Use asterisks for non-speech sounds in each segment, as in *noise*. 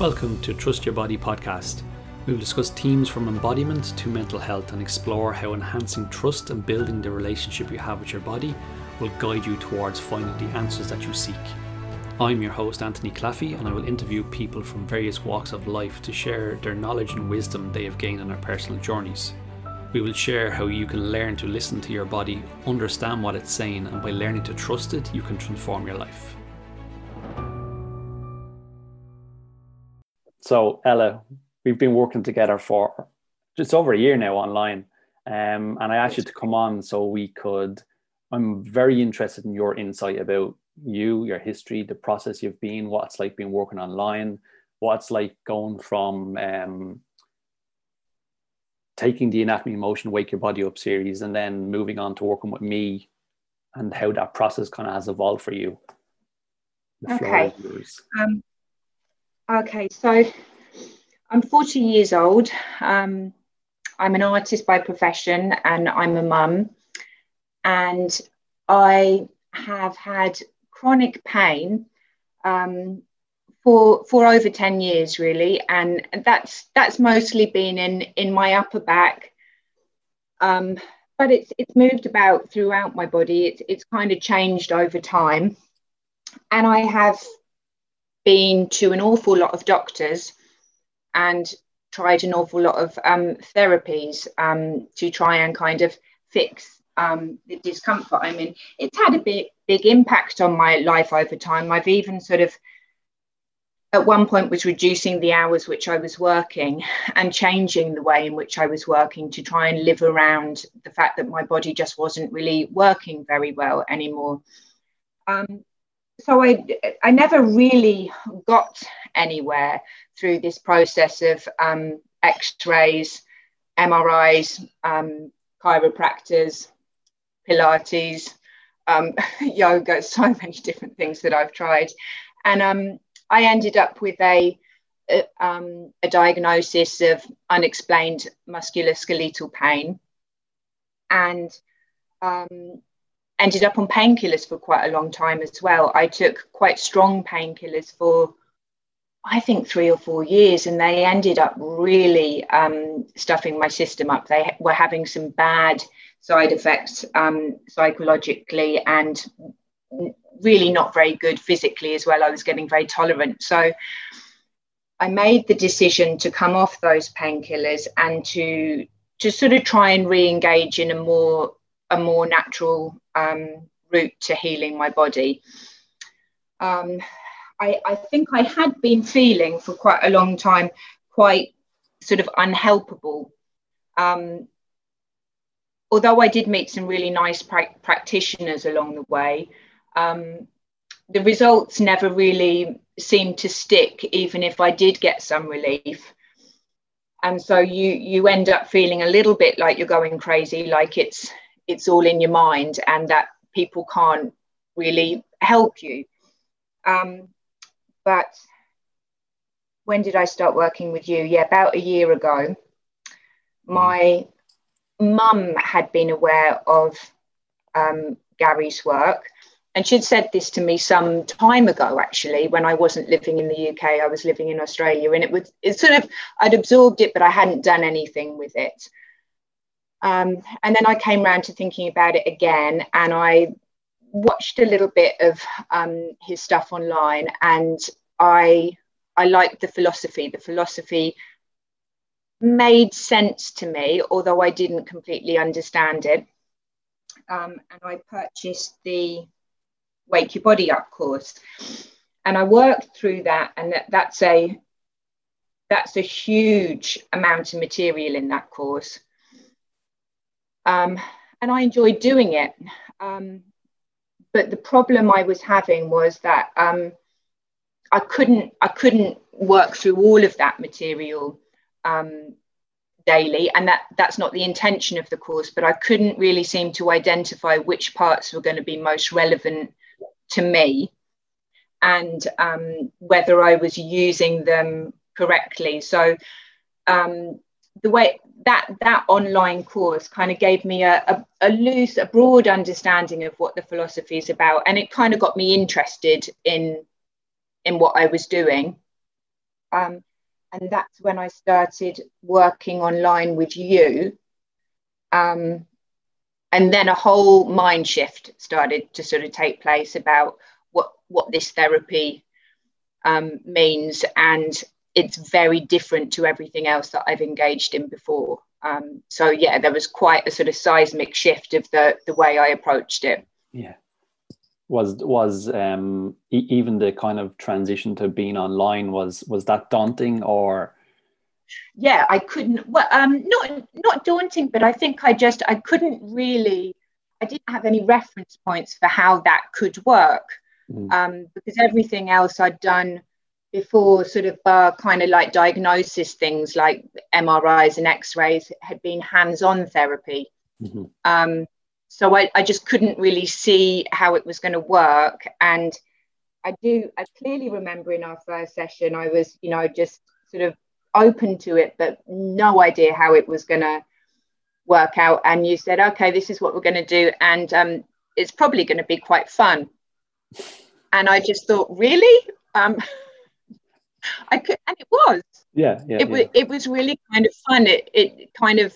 Welcome to Trust Your Body podcast. We will discuss themes from embodiment to mental health and explore how enhancing trust and building the relationship you have with your body will guide you towards finding the answers that you seek. I'm your host, Anthony Claffey, and I will interview people from various walks of life to share their knowledge and wisdom they have gained on their personal journeys. We will share how you can learn to listen to your body, understand what it's saying, and by learning to trust it, you can transform your life. So, Ella, we've been working together for just over a year now online. Um, and I asked you to come on so we could. I'm very interested in your insight about you, your history, the process you've been, what it's like being working online, what it's like going from um, taking the Anatomy in Motion Wake Your Body Up series and then moving on to working with me and how that process kind of has evolved for you. Okay. Um, Okay, so I'm 40 years old. Um, I'm an artist by profession and I'm a mum. And I have had chronic pain um, for for over 10 years really and that's that's mostly been in in my upper back um, but it's it's moved about throughout my body it's it's kind of changed over time and i have been to an awful lot of doctors and tried an awful lot of um, therapies um, to try and kind of fix um, the discomfort I'm in. It's had a big, big impact on my life over time. I've even sort of, at one point, was reducing the hours which I was working and changing the way in which I was working to try and live around the fact that my body just wasn't really working very well anymore. Um, so I, I never really got anywhere through this process of um, x-rays mris um, chiropractors pilates um, *laughs* yoga so many different things that i've tried. And um, i ended up with a, a, um, a diagnosis of unexplained musculoskeletal pain. And um, ended up on painkillers for quite a long time as well. I took quite strong painkillers for, I think, three or four years, and they ended up really um, stuffing my system up. They were having some bad side effects um, psychologically and really not very good physically as well. I was getting very tolerant. So I made the decision to come off those painkillers and to to sort of try and re-engage in a more a more natural um, route to healing my body. Um, I, I, think I had been feeling for quite a long time quite sort of unhelpable. Um, although I did meet some really nice pra- practitioners along the way, um, the results never really seemed to stick, even if I did get some relief. And so you you end up feeling a little bit like you're going crazy, like it's it's all in your mind and that people can't really help you. Um, but when did I start working with you? Yeah, about a year ago. My mum had been aware of um, Gary's work. And she'd said this to me some time ago, actually, when I wasn't living in the UK, I was living in Australia. And it was, it sort of, I'd absorbed it, but I hadn't done anything with it. Um, and then I came around to thinking about it again and I watched a little bit of um, his stuff online and I I liked the philosophy. The philosophy made sense to me, although I didn't completely understand it. Um, and I purchased the Wake Your Body Up course, and I worked through that. And that, that's a that's a huge amount of material in that course. Um, and I enjoyed doing it. Um, but the problem I was having was that um, I couldn't I couldn't work through all of that material um, daily, and that that's not the intention of the course. But I couldn't really seem to identify which parts were going to be most relevant to me, and um, whether I was using them correctly. So um, the way that that online course kind of gave me a, a, a, loose a broad understanding of what the philosophy is about and it kind of got me interested in in what i was doing Um, and that's when I started working online with you. Um, and then a whole mind shift started to sort of take place about what what this therapy um, means, and it's very different to everything else that I've engaged in before. Um, so yeah, there was quite a sort of seismic shift of the the way I approached it. Yeah, was was um, e- even the kind of transition to being online was was that daunting or? Yeah, I couldn't. Well, um, not not daunting, but I think I just I couldn't really. I didn't have any reference points for how that could work mm. um, because everything else I'd done before sort of uh, kind of like diagnosis things like MRIs and X-rays had been hands-on therapy. Mm-hmm. Um, so I, I just couldn't really see how it was going to work. And I do, I clearly remember in our first session, I was, you know, just sort of open to it, but no idea how it was going to work out. And you said, okay, this is what we're going to do. And um, it's probably going to be quite fun. And I just thought, really? Um, *laughs* I could, and it was. Yeah, yeah. It was. It was really kind of fun. It it kind of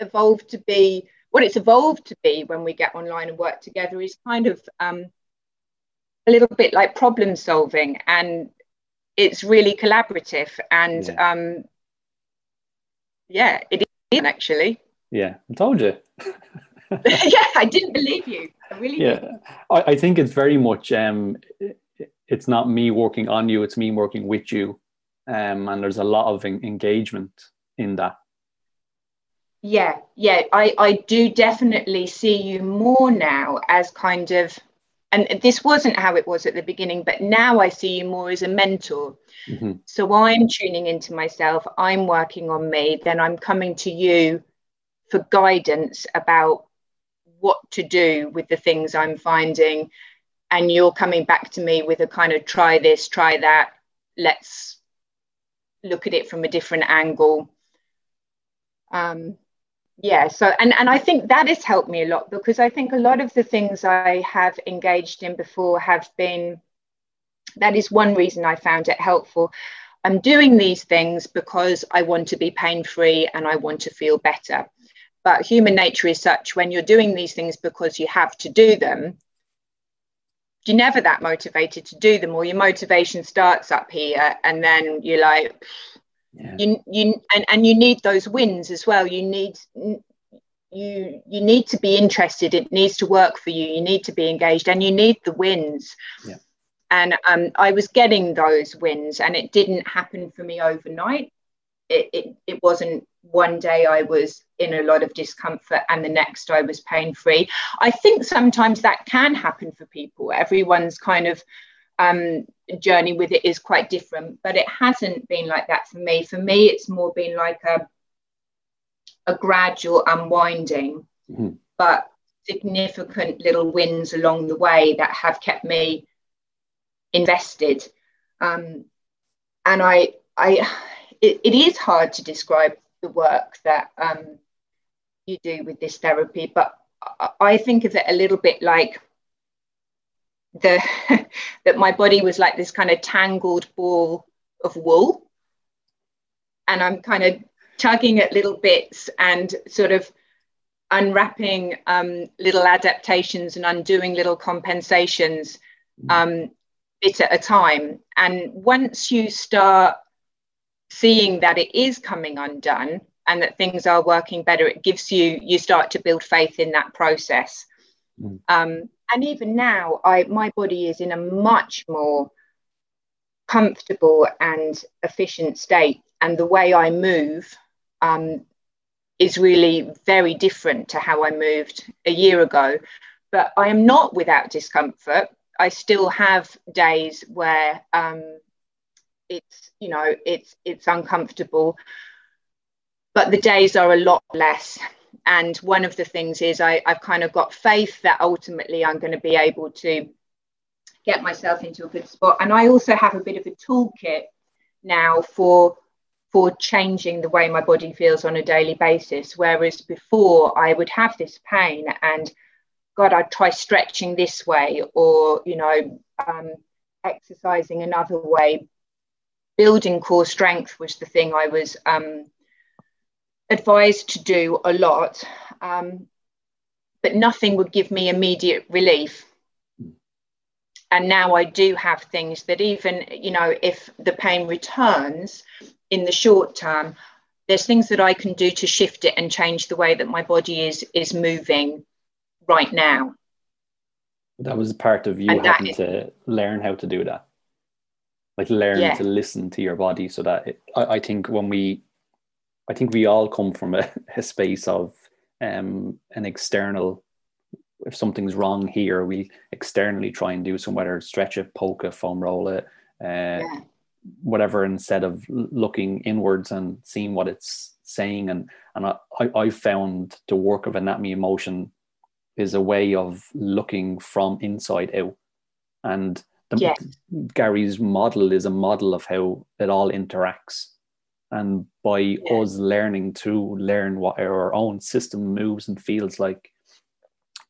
evolved to be what it's evolved to be when we get online and work together is kind of um, a little bit like problem solving, and it's really collaborative. And yeah, um, yeah it is actually. Yeah, I told you. *laughs* yeah, I didn't believe you. I really yeah. I, I, think it's very much um, it's not me working on you; it's me working with you, um, and there's a lot of en- engagement in that. Yeah, yeah, I I do definitely see you more now as kind of, and this wasn't how it was at the beginning, but now I see you more as a mentor. Mm-hmm. So I'm tuning into myself, I'm working on me, then I'm coming to you for guidance about what to do with the things I'm finding and you're coming back to me with a kind of try this, try that, let's look at it from a different angle. Um, yeah, so and and I think that has helped me a lot because I think a lot of the things I have engaged in before have been that is one reason I found it helpful. I'm doing these things because I want to be pain free and I want to feel better. But human nature is such when you're doing these things because you have to do them, you're never that motivated to do them or your motivation starts up here and then you're like yeah. you you and, and you need those wins as well you need you you need to be interested it needs to work for you you need to be engaged and you need the wins yeah. and um, i was getting those wins and it didn't happen for me overnight it, it, it wasn't one day I was in a lot of discomfort and the next I was pain free. I think sometimes that can happen for people. Everyone's kind of um, journey with it is quite different, but it hasn't been like that for me. For me, it's more been like a, a gradual unwinding, mm-hmm. but significant little wins along the way that have kept me invested. Um, and I, I, it, it is hard to describe the work that um, you do with this therapy, but I think of it a little bit like the *laughs* that my body was like this kind of tangled ball of wool, and I'm kind of tugging at little bits and sort of unwrapping um, little adaptations and undoing little compensations mm. um, bit at a time. And once you start seeing that it is coming undone and that things are working better, it gives you, you start to build faith in that process. Mm. Um, and even now, I, my body is in a much more comfortable and efficient state. And the way I move um, is really very different to how I moved a year ago. But I am not without discomfort. I still have days where um, it's you know it's it's uncomfortable. But the days are a lot less. And one of the things is I, i've kind of got faith that ultimately i'm going to be able to get myself into a good spot. And i also have a bit of a toolkit now for for changing the way my body feels on a daily basis. Whereas before i would have this pain and god i'd try stretching this way or you know um, exercising another way building core strength was the thing I was um, advised to do a lot, um, but nothing would give me immediate relief. And now I do have things that even, you know, if the pain returns in the short term, there's things that I can do to shift it and change the way that my body is is moving right now. That was part of you and having is, to learn how to do that. Like learn yeah. to listen to your body so that it, I, I think when we I think we all come from a, *laughs* a space of um, an external. If something's wrong here, we externally try and do some whether stretch it, poke it, foam roll it, uh, yeah. whatever, instead of looking inwards and seeing what it's saying. And and I I found the work of Anatomy in Motion is a way of looking from inside out. And the, yeah. Gary's model is a model of how it all interacts and by yeah. us learning to learn what our own system moves and feels like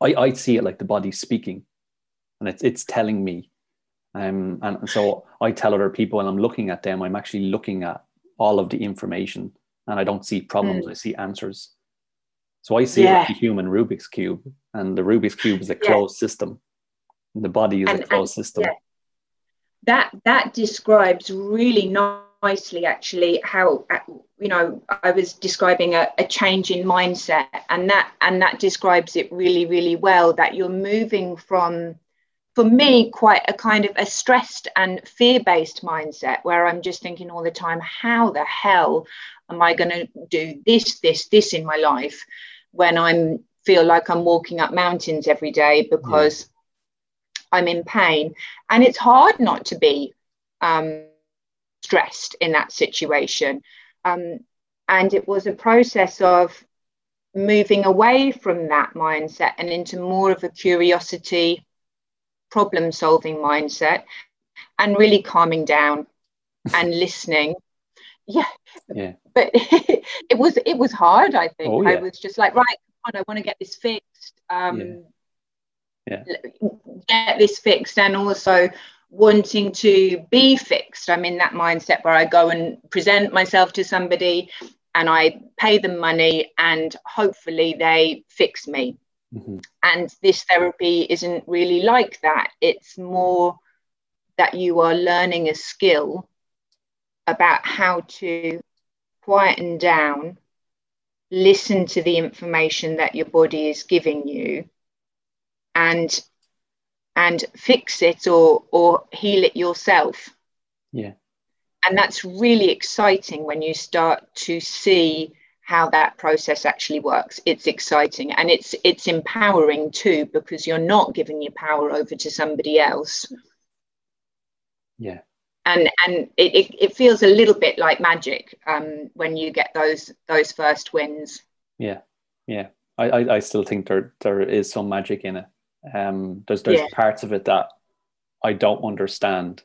i i see it like the body speaking and it's it's telling me um and so i tell other people and i'm looking at them i'm actually looking at all of the information and i don't see problems mm. i see answers so i see yeah. it like a human rubik's cube and the rubik's cube is a closed yeah. system the body is and, a closed and, system that that describes really nicely actually how uh, you know i was describing a, a, change in mindset and that and that describes it really really well that you're moving from for me quite a kind of a stressed and fear-based mindset where i'm just thinking all the time how the hell am i going to do this this this in my life when i'm feel like i'm walking up mountains every day because. I'm in pain and it's hard not to be um, stressed in that situation. Um, and it was a process of moving away from that mindset and into more of a curiosity, problem solving mindset, and really calming down *laughs* and listening. Yeah. Yeah. But *laughs* it was it was hard, I think. Oh, yeah. I was just like, right, on, I want to get this fixed. Um, yeah. Yeah. Get this fixed and also wanting to be fixed. I'm in that mindset where I go and present myself to somebody and I pay them money and hopefully they fix me. Mm-hmm. And this therapy isn't really like that. It's more that you are learning a skill about how to quieten down, listen to the information that your body is giving you, and and fix it or or heal it yourself. Yeah. And that's really exciting when you start to see how that process actually works. It's exciting and it's it's empowering too because you're not giving your power over to somebody else. Yeah. And and it, it, it feels a little bit like magic um, when you get those those first wins. Yeah. Yeah. I, I, I still think there there is some magic in it um, there's there's yeah. parts of it that I don't understand,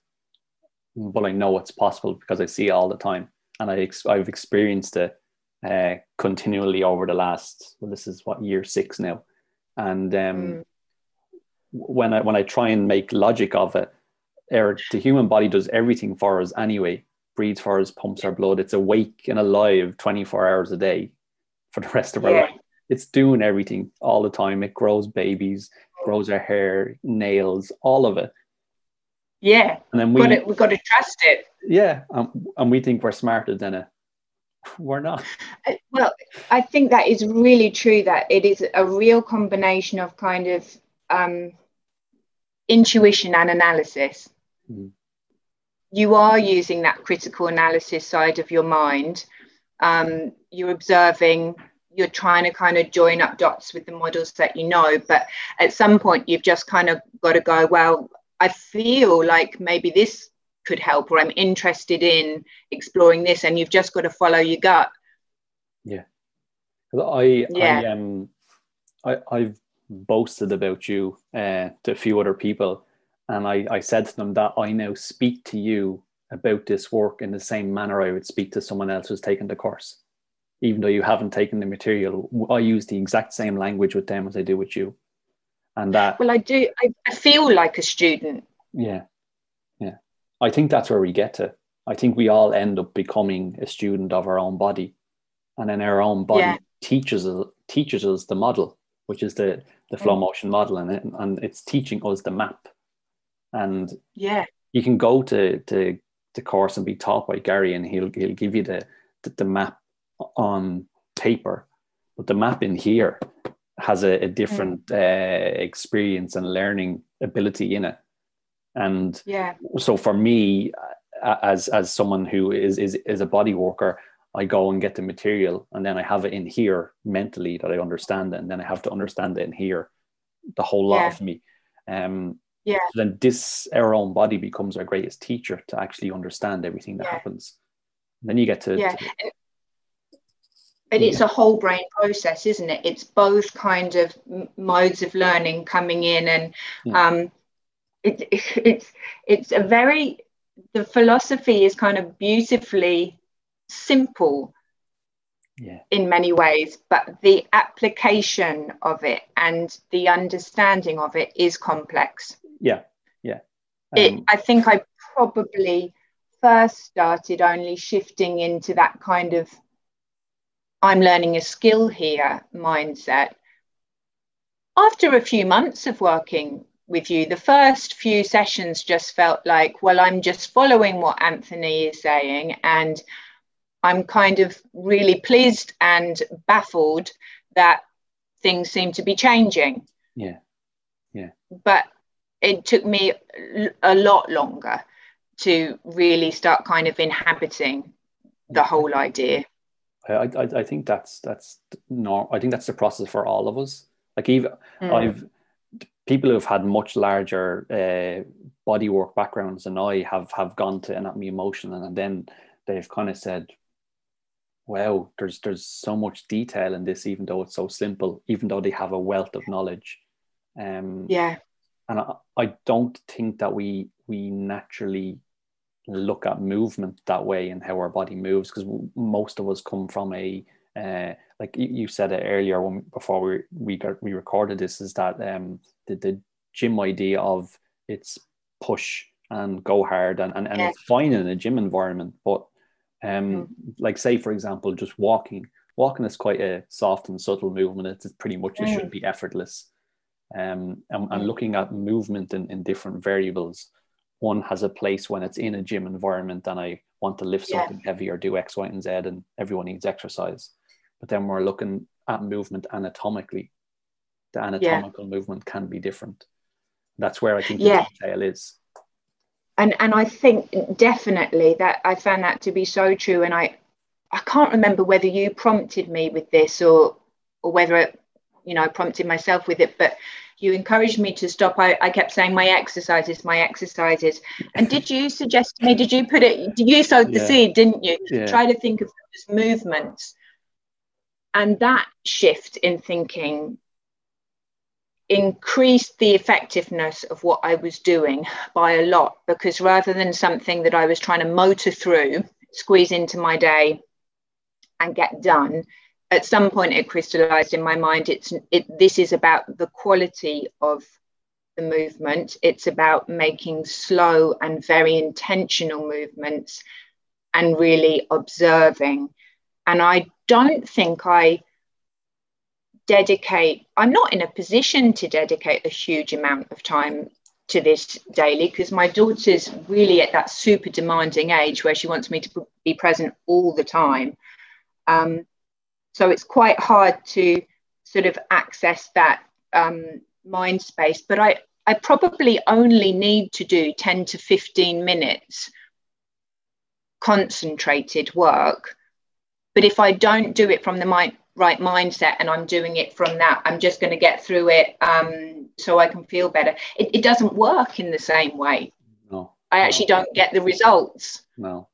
but I know it's possible because I see it all the time, and I ex- I've experienced it uh, continually over the last. Well, this is what year six now, and um, mm. when I when I try and make logic of it, er, the human body does everything for us anyway. Breathes for us, pumps our blood. It's awake and alive 24 hours a day for the rest of yeah. our life. It's doing everything all the time. It grows babies grows our hair, nails, all of it. Yeah. And then we got to, we've got to trust it. Yeah. Um, and we think we're smarter than it. *laughs* We're not. Well, I think that is really true that it is a real combination of kind of um, intuition and analysis. Mm. You are using that critical analysis side of your mind. Um, you're observing you're trying to kind of join up dots with the models that you know but at some point you've just kind of got to go well i feel like maybe this could help or i'm interested in exploring this and you've just got to follow your gut. Yeah. I yeah. i um i i've boasted about you uh, to a few other people and I, I said to them that i now speak to you about this work in the same manner i would speak to someone else who's taken the course even though you haven't taken the material. I use the exact same language with them as I do with you. And that well, I do. I, I feel like a student. Yeah, yeah. I think that's where we get to. I think we all end up becoming a student of our own body, and then our own body yeah. teaches us teaches us the model, which is the the flow motion model, and it, and it's teaching us the map. And yeah, you can go to to the course and be taught by Gary, and he'll he'll give you the the, the map on paper, but the map in here has a, a different mm. uh, experience and learning ability in it. And yeah, so for me, as as someone who is is is a body worker, I go and get the material, and then I have it in here mentally that I understand it, and then I have to understand it in here, the whole lot yeah. of me. Um, yeah. So then this our own body becomes our greatest teacher to actually understand everything that yeah. happens. And then you get to, yeah. to but it's a whole brain process isn't it? It's both kind of modes of learning coming in and yeah. um, it, it, *laughs* it's it's a very the philosophy is kind of beautifully simple yeah. in many ways but the application of it and the understanding of it is complex. Yeah. Yeah. Um, it, i think i probably first started only shifting into that kind of I'm learning a skill here mindset. After a few months of working with you, the first few sessions just felt like, well, I'm just following what Anthony is saying. And I'm kind of really pleased and baffled that things seem to be changing. Yeah. Yeah. But it took me a lot longer to really start kind of inhabiting the whole idea. I, I, I think that's that's no I think that's the process for all of us. Like even mm. I've people who've had much larger uh, body work backgrounds than I have have gone to Anatomy in Motion and then they've kind of said, "Wow, there's there's so much detail in this, even though it's so simple, even though they have a wealth of knowledge." Um, yeah, and I, I don't think that we we naturally look at movement that way and how our body moves because most of us come from a uh, like you said it earlier when before we we got we recorded this is that um the, the gym idea of it's push and go hard and, and, and yeah. it's fine in a gym environment but um mm. like say for example just walking walking is quite a soft and subtle movement it's pretty much it should mm. be effortless um and, and mm. looking at movement in, in different variables one has a place when it's in a gym environment and I want to lift something yeah. heavy or do X, Y, and Z, and everyone needs exercise. But then we're looking at movement anatomically. The anatomical yeah. movement can be different. That's where I think the yeah. detail is. And and I think definitely that I found that to be so true. And I I can't remember whether you prompted me with this or or whether it, you know I prompted myself with it, but you encouraged me to stop. I, I kept saying my exercises, my exercises. And did you suggest to me, did you put it, you sowed the seed, didn't you? Yeah. Try to think of those movements. And that shift in thinking increased the effectiveness of what I was doing by a lot because rather than something that I was trying to motor through, squeeze into my day and get done, at some point it crystallized in my mind it's it this is about the quality of the movement. It's about making slow and very intentional movements and really observing. And i don't think i dedicate i'm not in a position to dedicate a huge amount of time to this daily because my daughter's really at that super demanding age where she wants me to be present all the time. Um, so it's quite hard to sort of access that um, mind space. But I, I probably only need to do 10 to 15 minutes concentrated work. But if I don't do it from the mind, right mindset and I'm doing it from that, I'm just going to get through it um, so I can feel better. It, it, doesn't work in the same way. No. I actually no. don't get the results. No.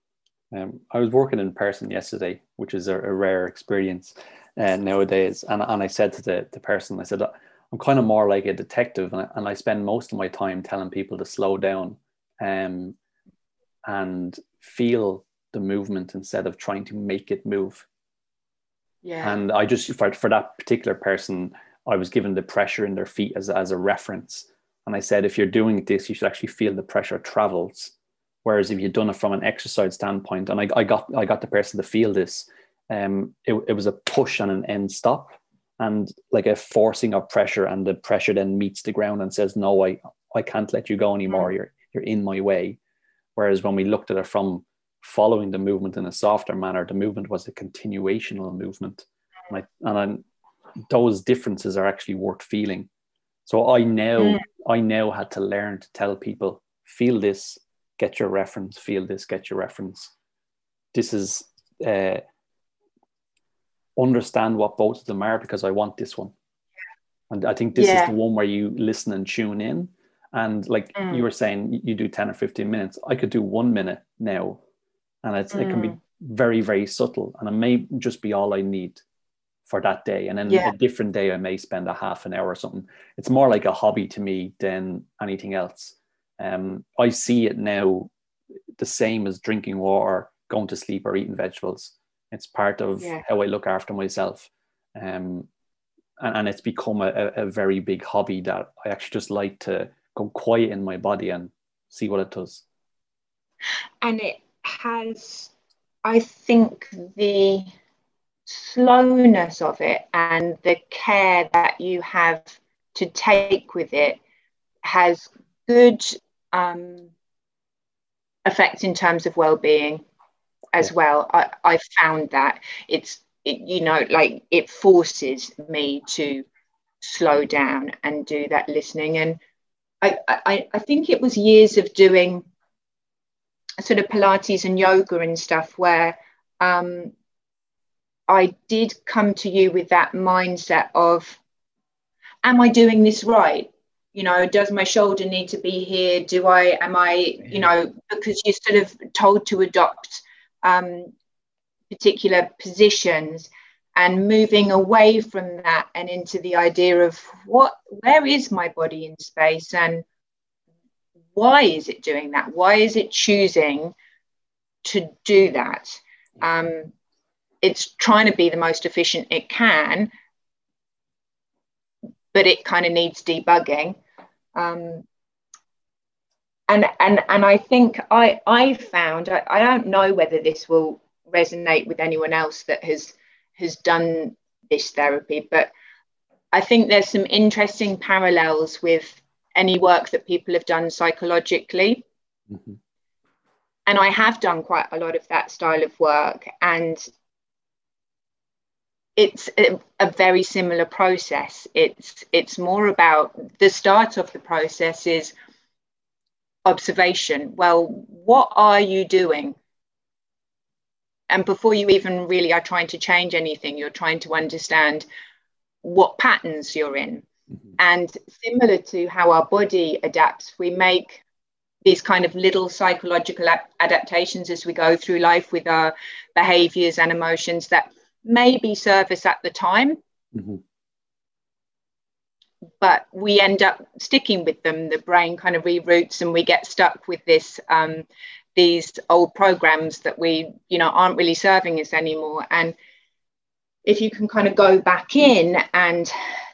Um, I was working in person yesterday, which is a, a rare experience uh, nowadays. And, and I said to the, the person, I said, I'm kind of more like a detective and I, and I spend most of my time telling people to slow down um, and feel the movement instead of trying to make it move. Yeah. And I just, for, for that particular person, I was given the pressure in their feet as, as a reference. And I said, if you're doing this, you should actually feel the pressure travels Whereas if you'd done it from an exercise standpoint, and I, I got I got the person to feel this, um, it, it was a push and an end stop, and like a forcing of pressure, and the pressure then meets the ground and says, "No, I I can't let you go anymore. Mm. You're you're in my way." Whereas when we looked at it from following the movement in a softer manner, the movement was a continuational movement, and I, and I, those differences are actually worth feeling. So I now mm. I now had to learn to tell people feel this get your reference, feel this, get your reference. This is uh, understand what both of them are because I want this one. And I think this yeah. is the one where you listen and tune in. And like mm. you were saying, you do 10 or 15 minutes. I could do one minute now. And it's, mm. it can be mm. very, very subtle. And it may just be all I need for that day. And then yeah. a different day, I may spend a half an hour or something. It's more like a hobby to me than anything else. Um, I see it now the same as drinking water, going to sleep, or eating vegetables. It's part of yeah. how I look after myself. Um, and, and it's become a, a very big hobby that I actually just like to go quiet in my body and see what it does. And it has, I think, the slowness of it and the care that you have to take with it has good um, effect in terms of well-being as well. I, I found that it's it, you know like it forces me to slow down and do that listening. And I, I i think it was years of doing sort of pilates and yoga and stuff where um i did come to you with that mindset of am i doing this right you know does my shoulder need to be here? Do i am i you know because you're sort of told to adopt um, particular positions and moving away from that and into the idea of what where is my body in space and why is it doing that? Why is it choosing to do that? Um, it's trying to be the most efficient it can but it kind of needs debugging. Um, and and and I think I I found I, I don't know whether this will resonate with anyone else that has has done this therapy, but I think there's some interesting parallels with any work that people have done psychologically. Mm-hmm. And I have done quite a lot of that style of work. And it's a, a, very similar process. It's it's more about the start of the process is observation. Well, what are you doing? And before you even really are trying to change anything, you're trying to understand what patterns you're in. Mm-hmm. And similar to how our body adapts, we make these kind of little psychological adaptations as we go through life with our behaviors and emotions that maybe service at the time. Mm-hmm. But we end up sticking with them. The brain kind of reroutes, and we get stuck with this um, these old programs that we, you know, aren't really serving us anymore. And if you can kind of go back in and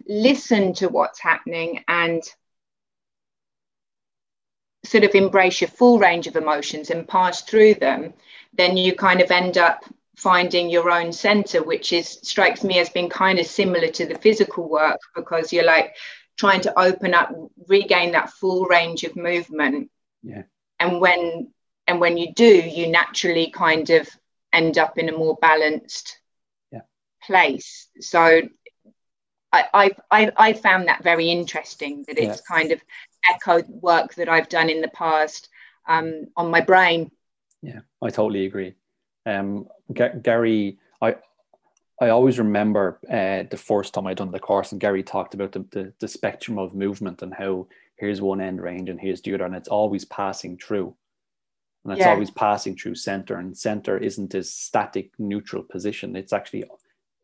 listen to what's happening and sort of embrace your full range of emotions and pass through them, then you kind of end up finding your own center which is strikes me as being kind of similar to the physical work because you're like trying to open up regain that full range of movement. Yeah. And when and when you do you naturally kind of end up in a more balanced yeah. place. So I, I i found that very interesting that it's kind of echoed work that i've done in the past um, on my brain. Yeah i totally agree um, G- Gary, I I always remember uh, the first time I done the course, and Gary talked about the, the, the spectrum of movement and how here's one end range and here's the other, and it's always passing through, and it's yeah. always passing through center, and center isn't this static neutral position; it's actually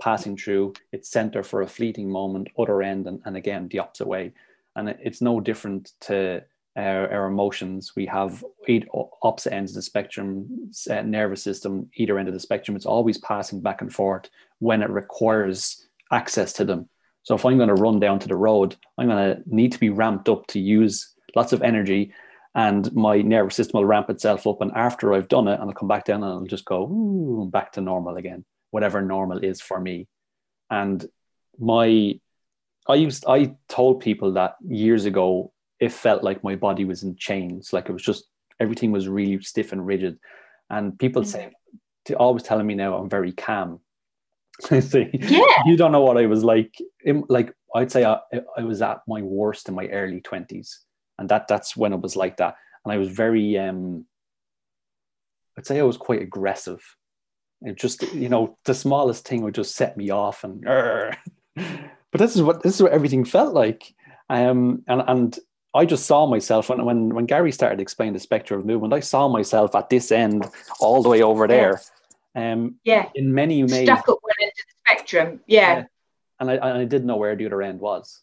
passing through its center for a fleeting moment, other end, and, and again the opposite way, and it's no different to our, our emotions. We have eight opposite ends of the spectrum, uh, nervous system, either end of the spectrum. It's always passing back and forth when it requires access to them. So if I'm going to run down to the road, I'm going to need to be ramped up to use lots of energy. and my nervous system will ramp itself up. And after I've done it, and I'll come back down and I'll just go ooh, back to normal again, whatever normal is for me. And my, I used, I told people that years ago, it felt like my body was in chains, like it was just everything was really stiff and rigid. And people say, mm-hmm. always telling me now I'm very calm. *laughs* See, yeah. You don't know what I was like. Like I'd say I, I was at my worst in my early twenties and that that's when it was like that and i was very um i'd say i was quite aggressive it just you know the smallest thing would just set me off and *laughs* but this is what this is what everything felt like um and and I just saw myself when, when when Gary started explaining the spectrum of movement. I saw myself at this end, all the way over there. Um, yeah. In many ways, stuck at one end of the spectrum. Yeah. yeah. And I, I didn't know where the other end was.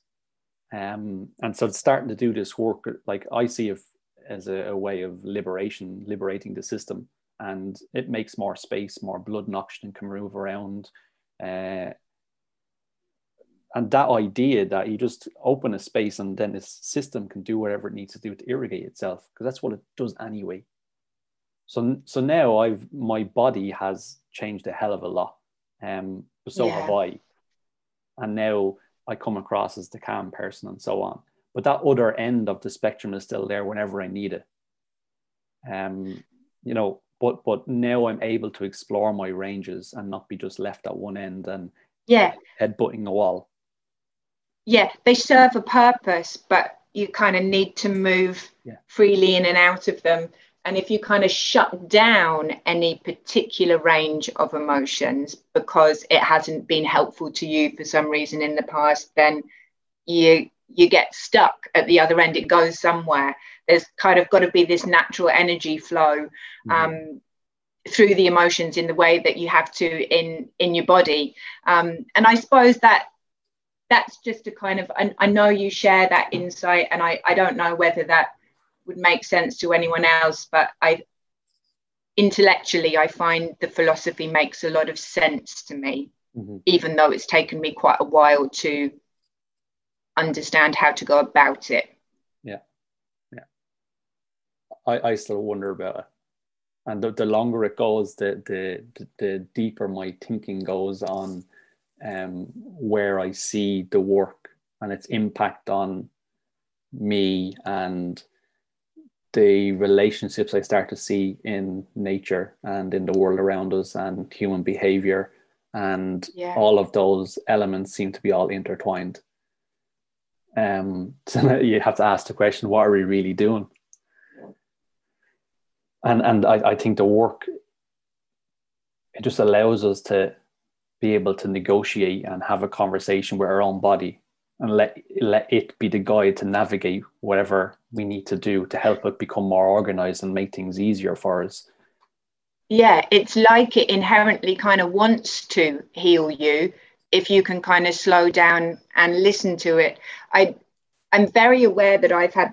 Um, and so starting to do this work, like I see it as a, a, way of liberation, liberating the system. And it makes more space, more blood and oxygen can move around. Uh, and that idea that you just open a space and then this system can do whatever it needs to do to irrigate itself, because that's what it does anyway. So, so now I've my body has changed a hell of a lot. Um, so yeah. have I. And now I come across as the calm person and so on. But that other end of the spectrum is still there whenever I need it. Um, you know, but but now I'm able to explore my ranges and not be just left at one end and yeah, headbutting the wall. Yeah, they serve a purpose, but you kind of need to move yeah. freely in and out of them and if you kind of shut down any particular range of emotions because it hasn't been helpful to you for some reason in the past, then you you get stuck at the other end. It goes somewhere. There's kind of got to be this natural energy flow mm-hmm. um, mm-hmm. through the emotions in the way that you have to in in your body. Um, and I suppose that that's just a kind of I, I know you share that insight, and I I don't know whether that would make sense to anyone else but i intellectually i find the philosophy makes a lot of sense to me mm-hmm. even though it's taken me quite a while to understand how to go about it. Yeah. Yeah. I, I still wonder about it. And the, the longer it goes the, the the deeper my thinking goes on um, where i see the work and its impact on me and the relationships I start to see in nature and in the world around us and human behavior. And yeah. all of those elements seem to be all intertwined. Um, *laughs* so you have to ask the question, what are we really doing? And and I, I think the work it just allows us to be able to negotiate and have a conversation with our own body and let let it be the guide to navigate whatever we need to do to help it become more organized and make things easier for us. Yeah it's like it inherently kind of wants to heal you if you can kind of slow down and listen to it. I i'm very aware that i've had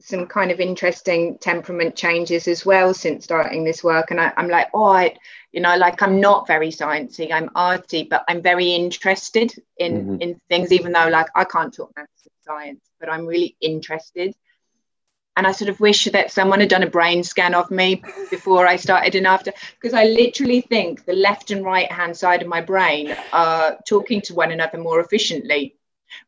some kind of interesting temperament changes as well since starting this work and I, am like oh I, you know like i'm not very sciencey i'm arty but i'm very interested in mm-hmm. in things even though like i can't talk maths and science but i'm really interested and i sort of wish that someone had done a brain scan of me before i started and after because i literally think the left and right hand side of my brain are talking to one another more efficiently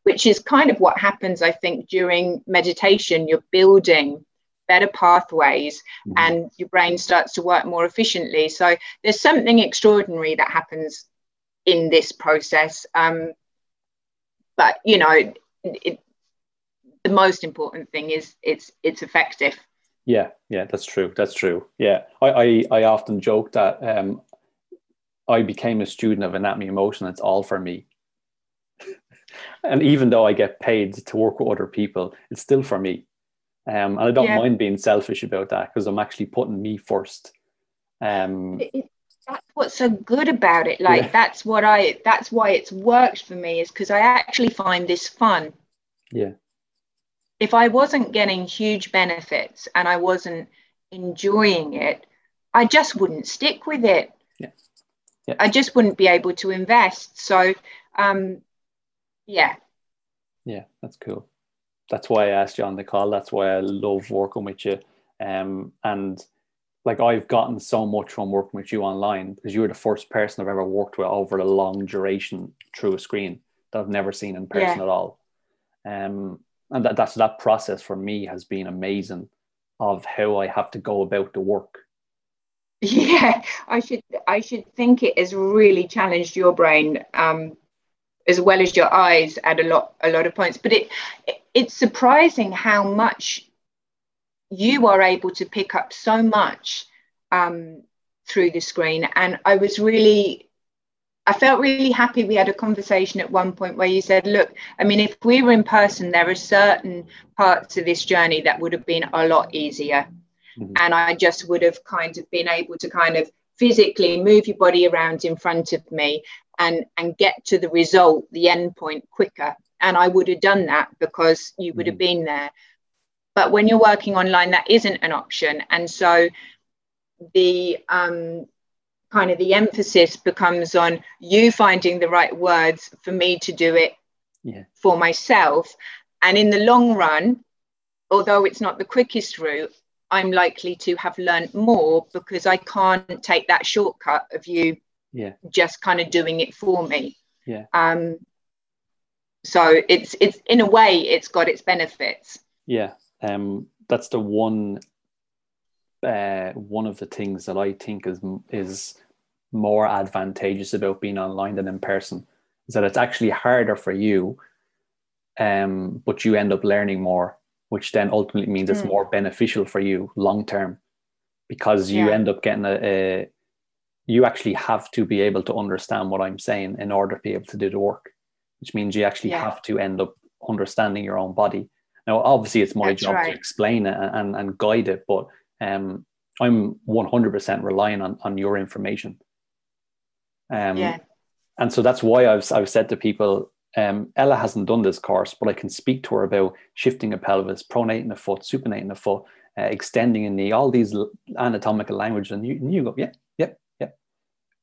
which is kind of what happens i think during meditation you're building better pathways mm-hmm. and your brain starts to work more efficiently. So there's something extraordinary that happens in this process. Um, but you know, it, it, the most important thing is it's it's effective. Yeah, yeah, that's true. That's true. Yeah, I I, I often joke that um, I became a student of Anatomy in Motion. It's all for me. And even though I get paid to work with other people, it's still for me. Um, and I don't yeah. mind being selfish about that because I'm actually putting me first. Um, it, that's what's so good about it. Like yeah. that's what I. That's why it's worked for me is because I actually find this fun. Yeah. If I wasn't getting huge benefits and I wasn't enjoying it, I just wouldn't stick with it. Yeah. yeah. I just wouldn't be able to invest. So, um, yeah. Yeah, that's cool that's why I asked you on the call. That's why I love working with you. Um, and like I've gotten so much from working with you online because you were the first person I've ever worked with over a long duration through a screen that I've never seen in person yeah. at all. Um, and that, that's that process for me has been amazing of how I have to go about the work. *laughs* Yeah, I should I should think it has really challenged your brain um, as well as your eyes at a lot a lot of points. But it, it it's surprising how much you are able to pick up so much um, through the screen. And I was really, I felt really happy we had a conversation at one point where you said, look, I mean, if we were in person, there are certain parts of this journey that would have been a lot easier. Mm-hmm. And I just would have kind of been able to kind of physically move your body around in front of me and and get to the result the end point quicker and i would have done that because you would have mm-hmm. been there but when you're working online, that isn't an option. And so the um, kind of the emphasis becomes on you finding the right words for me to do it yeah. for myself. And in the long run, although it's not the quickest route, I'm likely to have learned more because I can't take that shortcut of you yeah. just kind of doing it for me. Yeah. Um, so it's it's in a way it's got its benefits. Yeah. Um, that's the one uh, one of the things that I think is is more advantageous about being online than in person is that it's actually harder for you, um, but you end up learning more, which then ultimately means it's mm. more beneficial for you long term, because you yeah. end up getting a, a. You actually have to be able to understand what I'm saying in order to be able to do the work, which means you actually yeah. have to end up understanding your own body now, obviously, it's my That's job right. to explain it and, and guide it, but um, I'm 100% relying on, on your information. Um, yeah. And so that's why I've, I've said to people, um, Ella hasn't done this course, but I can speak to her about shifting a pelvis, pronating a foot, supinating a foot, uh, extending a knee, all these anatomical language. And you, and you go, yeah.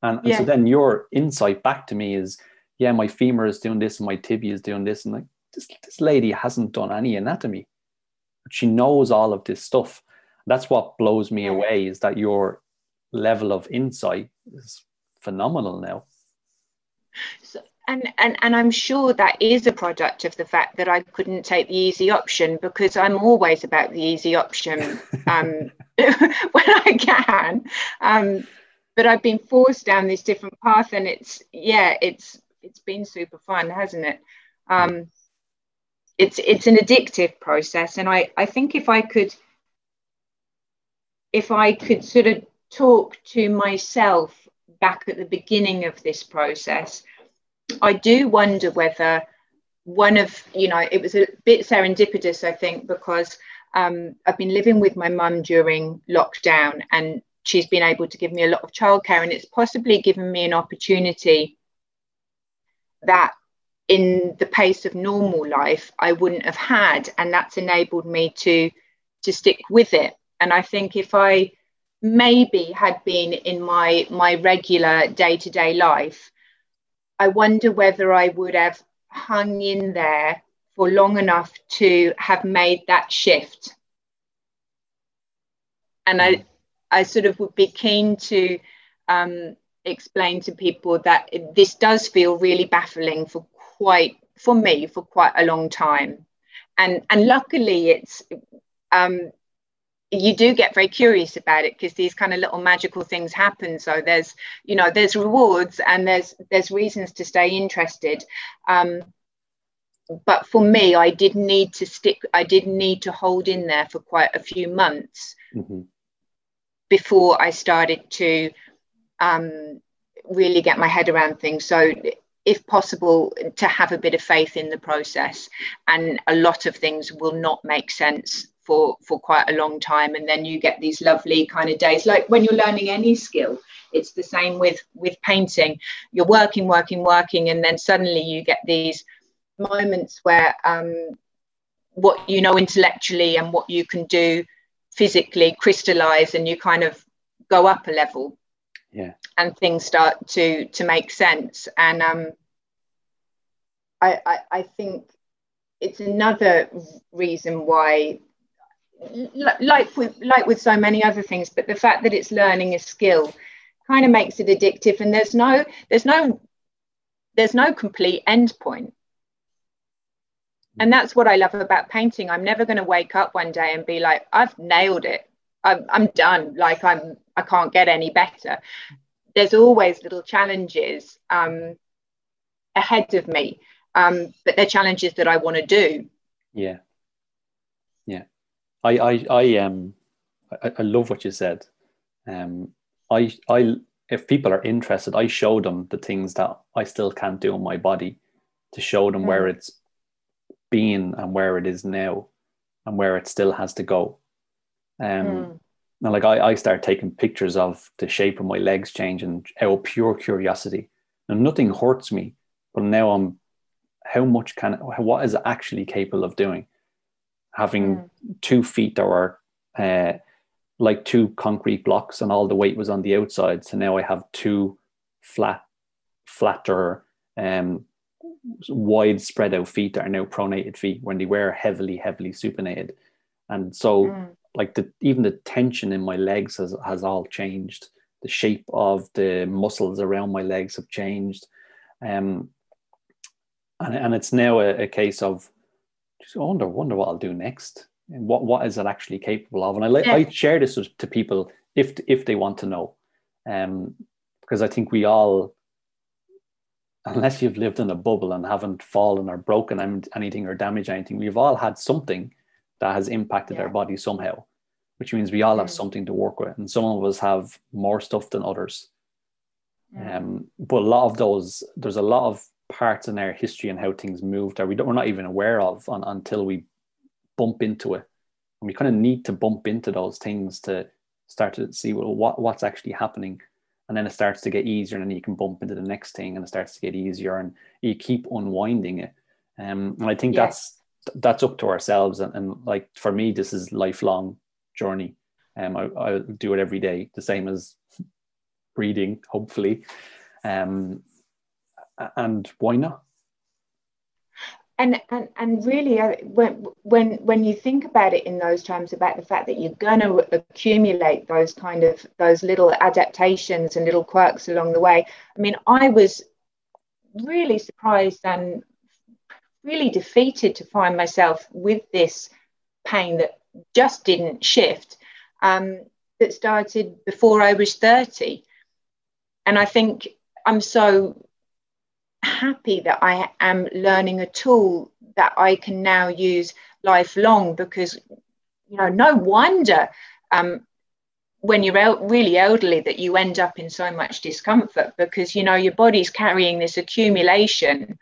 And, and yeah. so then your insight back to me is, yeah, my femur is doing this and my tibia is doing this. And like, this, this lady hasn't done any anatomy, but she knows all of this stuff. That's what blows me away is that your level of insight is phenomenal now. So, and, and and I'm sure that is a product of the fact that I couldn't take the easy option because I'm always about the easy option *laughs* um, *laughs* when I can. Um, but I've been forced down this different path, and it's yeah, it's it's been super fun, hasn't it? Um, it's it's an addictive process and i i think if i could if i could sort of talk to myself back at the beginning of this process i do wonder whether one of you know it was a bit serendipitous i think because um, i've been living with my mum during lockdown and she's been able to give me a lot of childcare and it's possibly given me an opportunity that in the pace of normal life I wouldn't have had and that's enabled me to to stick with it. And I think if I maybe had been in my my regular day-to-day life I wonder whether I would have hung in there for long enough to have made that shift. And I I sort of would be keen to um, explain to people that this does feel really baffling for quite for me for quite a long time. And and luckily it's um you do get very curious about it because these kind of little magical things happen. So there's you know there's rewards and there's there's reasons to stay interested. Um but for me i did need to stick i did need to hold in there for quite a few months. Mm-hmm. Before i started to um really get my head around things so if possible, to have a bit of faith in the process. And a lot of things will not make sense for, for quite a long time. And then you get these lovely kind of days, like when you're learning any skill. It's the same with with painting. You're working, working, working, and then suddenly you get these moments where um, what you know intellectually and what you can do physically crystallize, and you kind of go up a level. Yeah. And things start to to make sense. And um I, I, I think it's another reason why like with like with so many other things but the fact that it's learning a skill kind of makes it addictive. And there's no there's no there's no complete end point and that's what i love about painting. I'm never going to wake up one day and be like i've nailed it. I'm, I'm done. Like i'm i can't get any better. There's always little challenges um, ahead of me um, but they're challenges that i want to do. Yeah. Yeah. I i i um I, I love what you said. Um i i if people are interested i show them the things that i still can't do in my body to show them mm. where it's been and where it is now and where it still has to go um mm. Now, like I, I start taking pictures of the shape of my legs changing out of pure curiosity. And nothing hurts me, but now I'm how much can what is it actually capable of doing? Having mm. two feet that were uh, like two concrete blocks and all the weight was on the outside. So now I have two flat, flatter, um, wide spread out feet that are now pronated feet when they were heavily, heavily supinated. And so mm like the even the tension in my legs has has all changed. The shape of the muscles around my legs have changed, um, and and it's now a, a case of just wonder wonder what I'll do next and what what is it actually capable of. And I yeah. I share this with, to people if if they want to know, um, because I think we all unless you've lived in a bubble and haven't fallen or broken anything or damaged anything, we've all had something that has impacted yeah. our body somehow, which means we all have mm. something to work with. And some of us have more stuff than others. Mm. Um, but a lot of those, there's a lot of parts in our history and how things moved that we don't, we're not even aware of on, until we bump into it. And we kind of need to bump into those things to start to see well, what, what's actually happening. And then it starts to get easier, and then you can bump into the next thing, and it starts to get easier, and you keep unwinding it. Um, and I think yes. that's that's up to ourselves and, and like for me this is lifelong journey um I, I do it every day the same as reading hopefully um and why not and and, and really uh, when when when you think about it in those terms about the fact that you're going to accumulate those kind of those little adaptations and little quirks along the way i mean i was really surprised and really defeated to find myself with this pain that just didn't shift um, that started before I was 30. And I think I'm so happy that I am learning a tool that I can now use lifelong because, you know, no wonder um, when you're el- really elderly that you end up in so much discomfort because, you know, your body's carrying this accumulation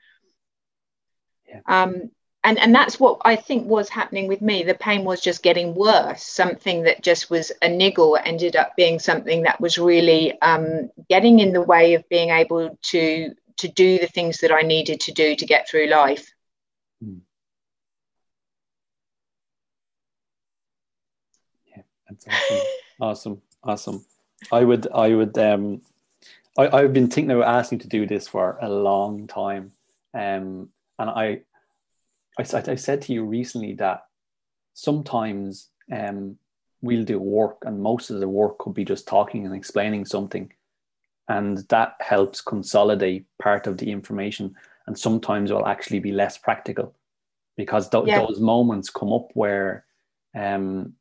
yeah. Um, and, and that's what I think was happening with me. The pain was just getting worse. Something that just was a niggle ended up being something that was really um, getting in the way of being able to to do the things that I needed to do to get through life. Hmm. Yeah, that's awesome. *laughs* awesome, awesome. I would, I would, um, I, I've been thinking about asking to do this for a long time. Um, and I, I, I said to you recently that sometimes um, we'll do work, and most of the work could be just talking and explaining something, and that helps consolidate part of the information. And sometimes will actually be less practical because th- yeah. those moments come up where um,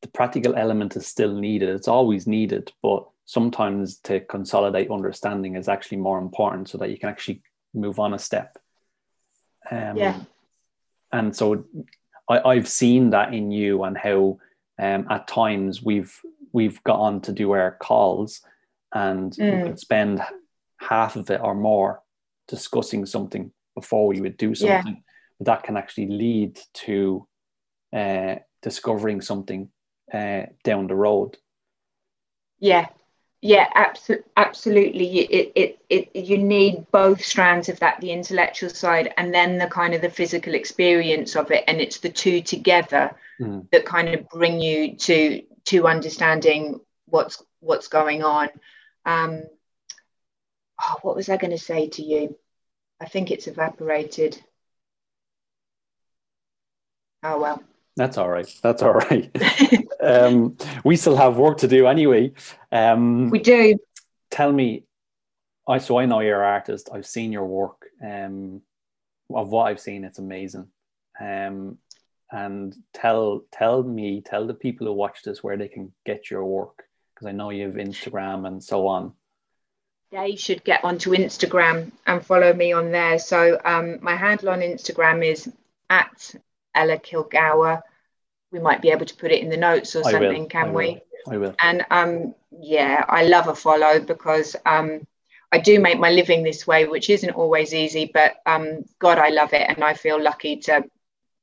the practical element is still needed. It's always needed, but sometimes to consolidate understanding is actually more important so that you can actually move on a step. Um, yeah. And so I, I've seen that in you and how um, at times we've we've got on to do our calls and mm. we could spend half of it or more discussing something before we would do something. Yeah. But that can actually lead to uh, discovering something uh, down the road. Yeah, yeah abso- absolutely it, it, it you need both strands of that the intellectual side and then the kind of the physical experience of it and it's the two together mm. that kind of bring you to to understanding what's what's going on um oh, what was i going to say to you i think it's evaporated Oh well. That's all right. That's all right. *laughs* um, we still have work to do anyway. Um, we do. Tell me, I so I know you're an artist. I've seen your work. Um, of what I've seen, it's amazing. Um, and tell tell me, tell the people who watch this where they can get your work because I know you have Instagram and so on. They should get onto Instagram and follow me on there. So um, my handle on Instagram is at Ella Kilgour. We might be able to put it in the notes or something, can I we? I will. And um, yeah, I love a follow because um, I do make my living this way, which isn't always easy, but um, God, I love it, and I feel lucky to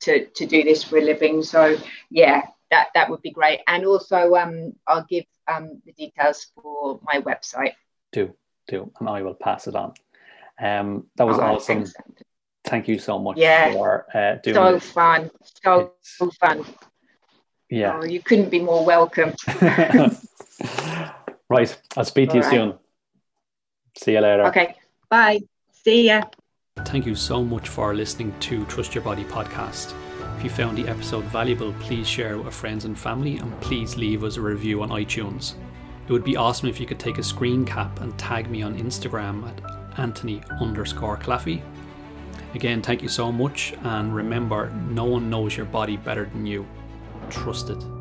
to to do this for a living. So yeah, that that would be great. And also, um, I'll give um, the details for my website. Do do, and I will pass it on. Um, that was oh, awesome. Thanks. Thank you so much yeah. for uh, doing so this. fun, so it's, fun. Yeah, oh, you couldn't be more welcome. *laughs* right, I'll speak to All you right. soon. See you later. Okay, bye. See ya. Thank you so much for listening to Trust Your Body podcast. If you found the episode valuable, please share with friends and family and please leave us a review on iTunes. It would be awesome if you could take a screen cap and tag me on Instagram at Anthony underscore Claffey. Again, thank you so much, and remember, no one knows your body better than you. Trust it.